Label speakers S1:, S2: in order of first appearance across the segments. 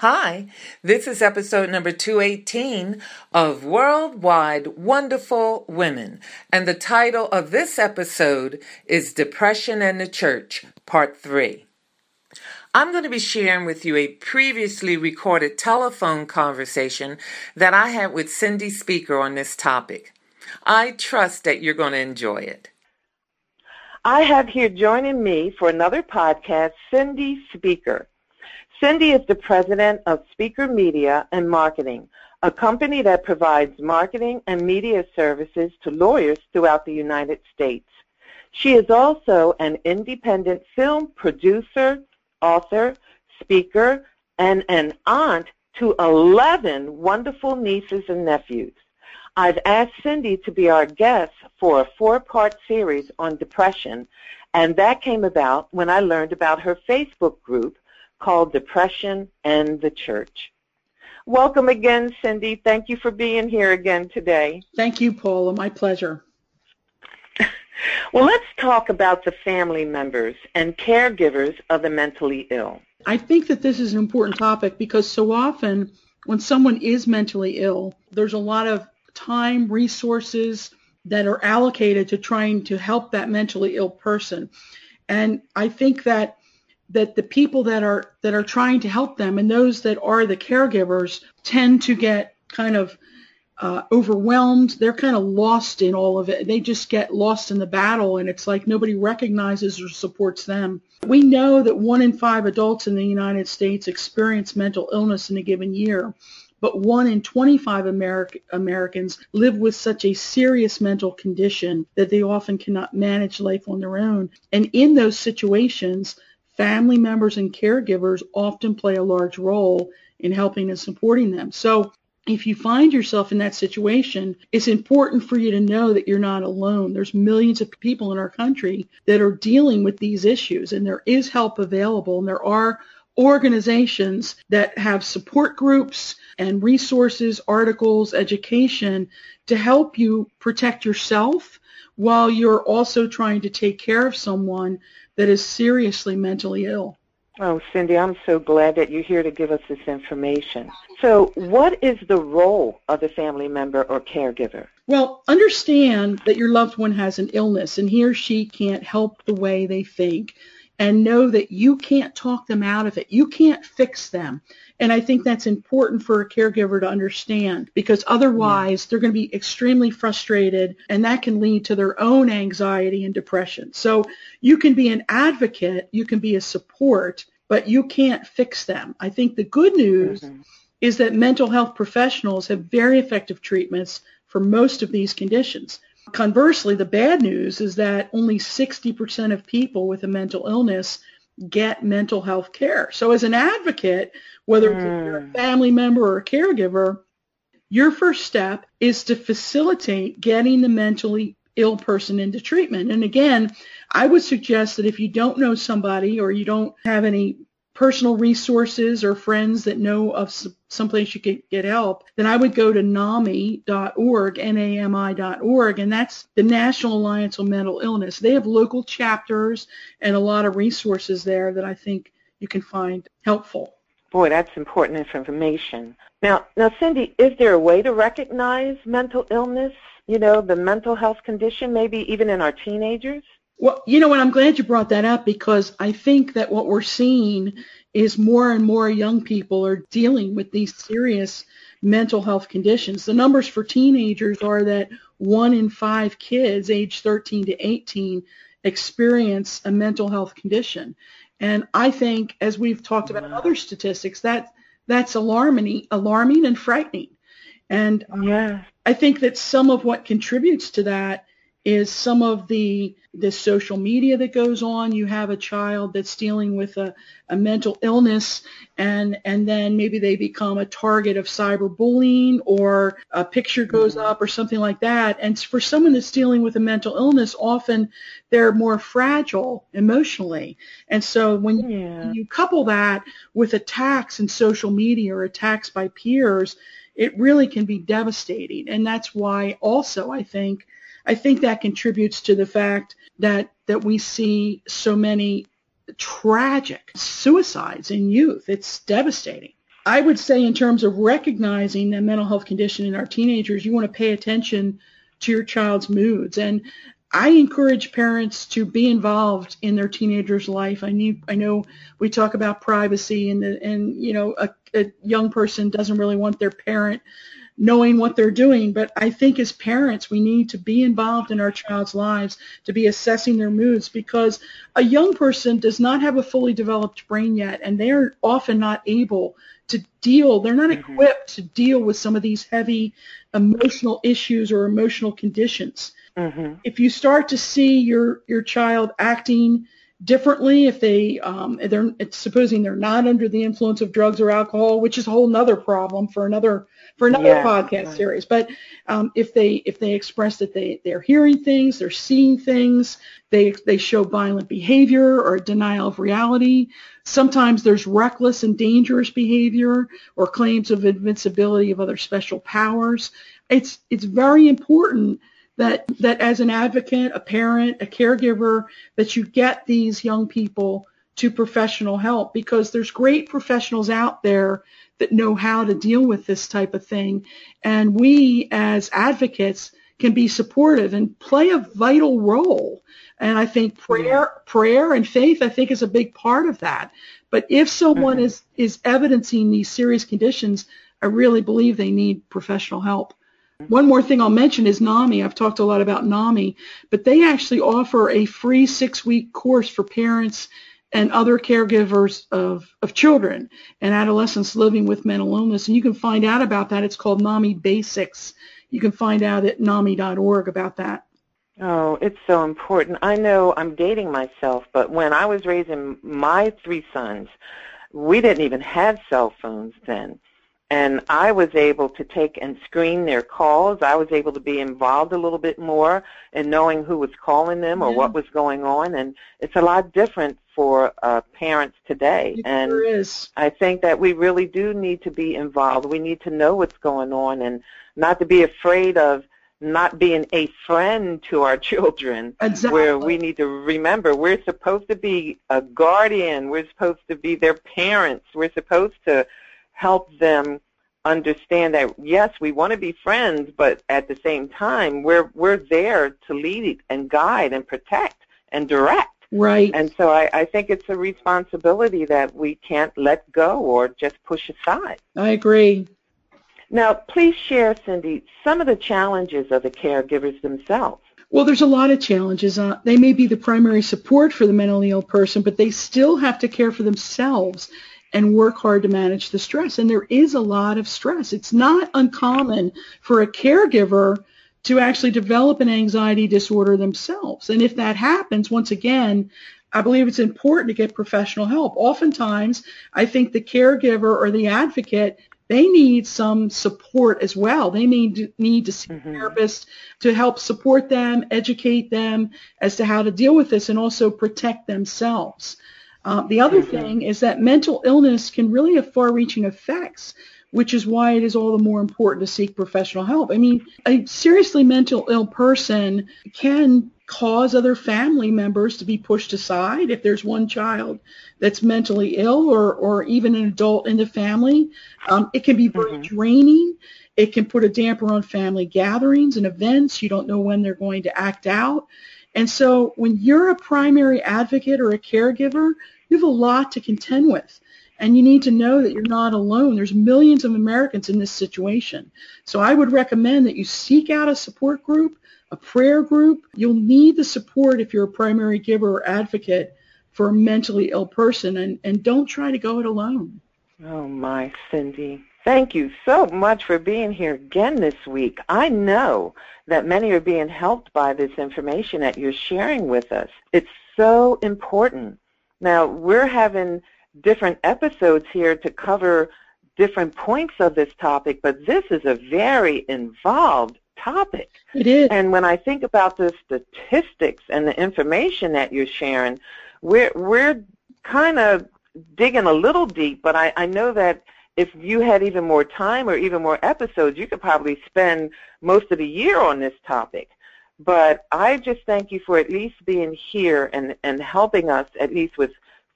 S1: Hi, this is episode number 218 of Worldwide Wonderful Women, and the title of this episode is Depression and the Church, Part 3. I'm going to be sharing with you a previously recorded telephone conversation that I had with Cindy Speaker on this topic. I trust that you're going to enjoy it.
S2: I have here joining me for another podcast Cindy Speaker. Cindy is the president of Speaker Media and Marketing, a company that provides marketing and media services to lawyers throughout the United States. She is also an independent film producer, author, speaker, and an aunt to 11 wonderful nieces and nephews. I've asked Cindy to be our guest for a four-part series on depression, and that came about when I learned about her Facebook group called Depression and the Church. Welcome again, Cindy. Thank you for being here again today.
S3: Thank you, Paula. My pleasure.
S2: well, let's talk about the family members and caregivers of the mentally ill.
S3: I think that this is an important topic because so often when someone is mentally ill, there's a lot of time, resources that are allocated to trying to help that mentally ill person. And I think that that the people that are that are trying to help them and those that are the caregivers tend to get kind of uh, overwhelmed. They're kind of lost in all of it. They just get lost in the battle, and it's like nobody recognizes or supports them. We know that one in five adults in the United States experience mental illness in a given year, but one in 25 America, Americans live with such a serious mental condition that they often cannot manage life on their own. And in those situations, family members and caregivers often play a large role in helping and supporting them. So if you find yourself in that situation, it's important for you to know that you're not alone. There's millions of people in our country that are dealing with these issues and there is help available and there are organizations that have support groups and resources, articles, education to help you protect yourself while you're also trying to take care of someone that is seriously mentally ill.
S2: Oh, Cindy, I'm so glad that you're here to give us this information. So what is the role of the family member or caregiver?
S3: Well, understand that your loved one has an illness and he or she can't help the way they think and know that you can't talk them out of it. You can't fix them. And I think that's important for a caregiver to understand because otherwise yeah. they're going to be extremely frustrated and that can lead to their own anxiety and depression. So you can be an advocate, you can be a support, but you can't fix them. I think the good news mm-hmm. is that mental health professionals have very effective treatments for most of these conditions. Conversely, the bad news is that only 60% of people with a mental illness get mental health care. So as an advocate, whether mm. you're a hmm. family member or a caregiver, your first step is to facilitate getting the mentally ill person into treatment. And again, I would suggest that if you don't know somebody or you don't have any personal resources or friends that know of someplace you can get help, then I would go to NAMI.org, N-A-M-I.org, and that's the National Alliance on Mental Illness. They have local chapters and a lot of resources there that I think you can find helpful.
S2: Boy, that's important information. Now, now, Cindy, is there a way to recognize mental illness? You know, the mental health condition, maybe even in our teenagers?
S3: Well, you know what? I'm glad you brought that up because I think that what we're seeing is more and more young people are dealing with these serious mental health conditions. The numbers for teenagers are that one in five kids aged 13 to 18 experience a mental health condition. And I think, as we've talked about other statistics, that that's alarming, alarming and frightening. And
S2: yeah.
S3: I think that some of what contributes to that is some of the the social media that goes on. You have a child that's dealing with a, a mental illness and and then maybe they become a target of cyberbullying or a picture goes up or something like that. And for someone that's dealing with a mental illness, often they're more fragile emotionally. And so when yeah. you couple that with attacks in social media or attacks by peers, it really can be devastating. And that's why also I think I think that contributes to the fact that that we see so many tragic suicides in youth. It's devastating. I would say in terms of recognizing the mental health condition in our teenagers, you want to pay attention to your child's moods. And I encourage parents to be involved in their teenager's life. I need, I know we talk about privacy and the, and you know a, a young person doesn't really want their parent knowing what they're doing. But I think as parents, we need to be involved in our child's lives to be assessing their moods because a young person does not have a fully developed brain yet, and they're often not able to deal, they're not mm-hmm. equipped to deal with some of these heavy emotional issues or emotional conditions. Mm-hmm. If you start to see your, your child acting differently if they um, they're supposing they're not under the influence of drugs or alcohol, which is a whole other problem for another for another yeah, podcast right. series. But um, if they if they express that they they're hearing things, they're seeing things, they they show violent behavior or denial of reality. Sometimes there's reckless and dangerous behavior or claims of invincibility of other special powers. It's it's very important that that as an advocate, a parent, a caregiver, that you get these young people to professional help because there's great professionals out there that know how to deal with this type of thing. And we as advocates can be supportive and play a vital role. And I think prayer, prayer and faith, I think is a big part of that. But if someone mm-hmm. is, is evidencing these serious conditions, I really believe they need professional help. One more thing I'll mention is NAMI. I've talked a lot about NAMI, but they actually offer a free six-week course for parents and other caregivers of, of children and adolescents living with mental illness. And you can find out about that. It's called NAMI Basics. You can find out at NAMI.org about that.
S2: Oh, it's so important. I know I'm dating myself, but when I was raising my three sons, we didn't even have cell phones then and I was able to take and screen their calls. I was able to be involved a little bit more in knowing who was calling them or yeah. what was going on, and it's a lot different for uh, parents today.
S3: It
S2: and
S3: sure is.
S2: I think that we really do need to be involved. We need to know what's going on and not to be afraid of not being a friend to our children
S3: exactly.
S2: where we need to remember we're supposed to be a guardian we're supposed to be their parents we're supposed to help them understand that yes, we want to be friends, but at the same time, we're we're there to lead and guide and protect and direct.
S3: Right.
S2: And so I, I think it's a responsibility that we can't let go or just push aside.
S3: I agree.
S2: Now, please share, Cindy, some of the challenges of the caregivers themselves.
S3: Well, there's a lot of challenges. Uh, they may be the primary support for the mentally ill person, but they still have to care for themselves and work hard to manage the stress. And there is a lot of stress. It's not uncommon for a caregiver to actually develop an anxiety disorder themselves. And if that happens, once again, I believe it's important to get professional help. Oftentimes, I think the caregiver or the advocate they need some support as well. They need need to see mm-hmm. a therapist to help support them, educate them as to how to deal with this, and also protect themselves. Uh, the other mm-hmm. thing is that mental illness can really have far-reaching effects, which is why it is all the more important to seek professional help. I mean, a seriously mental ill person can cause other family members to be pushed aside if there's one child that's mentally ill or, or even an adult in the family. Um, it can be very mm-hmm. draining. It can put a damper on family gatherings and events. You don't know when they're going to act out. And so when you're a primary advocate or a caregiver, you have a lot to contend with. And you need to know that you're not alone. There's millions of Americans in this situation. So I would recommend that you seek out a support group, a prayer group. You'll need the support if you're a primary giver or advocate for a mentally ill person and, and don't try to go it alone.
S2: Oh my, Cindy. Thank you so much for being here again this week. I know that many are being helped by this information that you're sharing with us. It's so important. Now, we're having different episodes here to cover different points of this topic, but this is a very involved topic.
S3: It is.
S2: And when I think about the statistics and the information that you're sharing, we're we're kind of digging a little deep, but I, I know that if you had even more time or even more episodes, you could probably spend most of the year on this topic. But I just thank you for at least being here and, and helping us at least with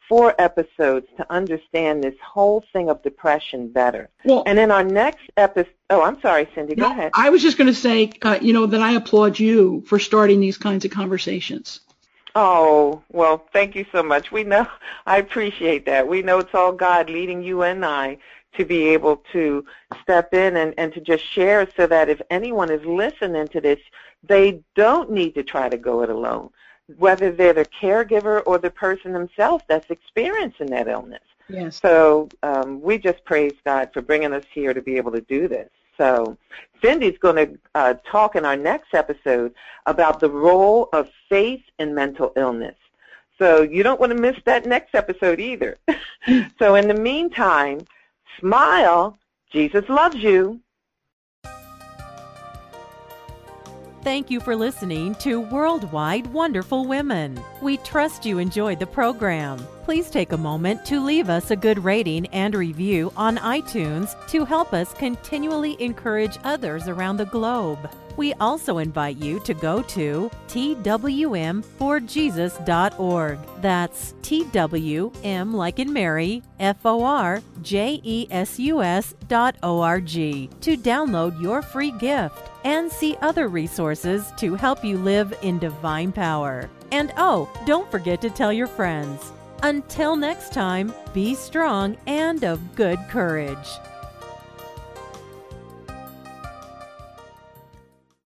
S2: four episodes to understand this whole thing of depression better. Well, and in our next episode, oh, I'm sorry, Cindy, go no, ahead.
S3: I was just going to say, uh, you know, that I applaud you for starting these kinds of conversations.
S2: Oh, well, thank you so much. We know, I appreciate that. We know it's all God leading you and I to be able to step in and, and to just share so that if anyone is listening to this, they don't need to try to go it alone, whether they're the caregiver or the person themselves that's experiencing that illness.
S3: Yes.
S2: So um, we just praise God for bringing us here to be able to do this. So Cindy's going to uh, talk in our next episode about the role of faith in mental illness. So you don't want to miss that next episode either. so in the meantime, smile. Jesus loves you.
S4: Thank you for listening to Worldwide Wonderful Women. We trust you enjoyed the program. Please take a moment to leave us a good rating and review on iTunes to help us continually encourage others around the globe. We also invite you to go to twm4jesus.org. That's TWM like in Mary, F O R J E S U S dot O R G to download your free gift and see other resources to help you live in divine power. And oh, don't forget to tell your friends. Until next time, be strong and of good courage.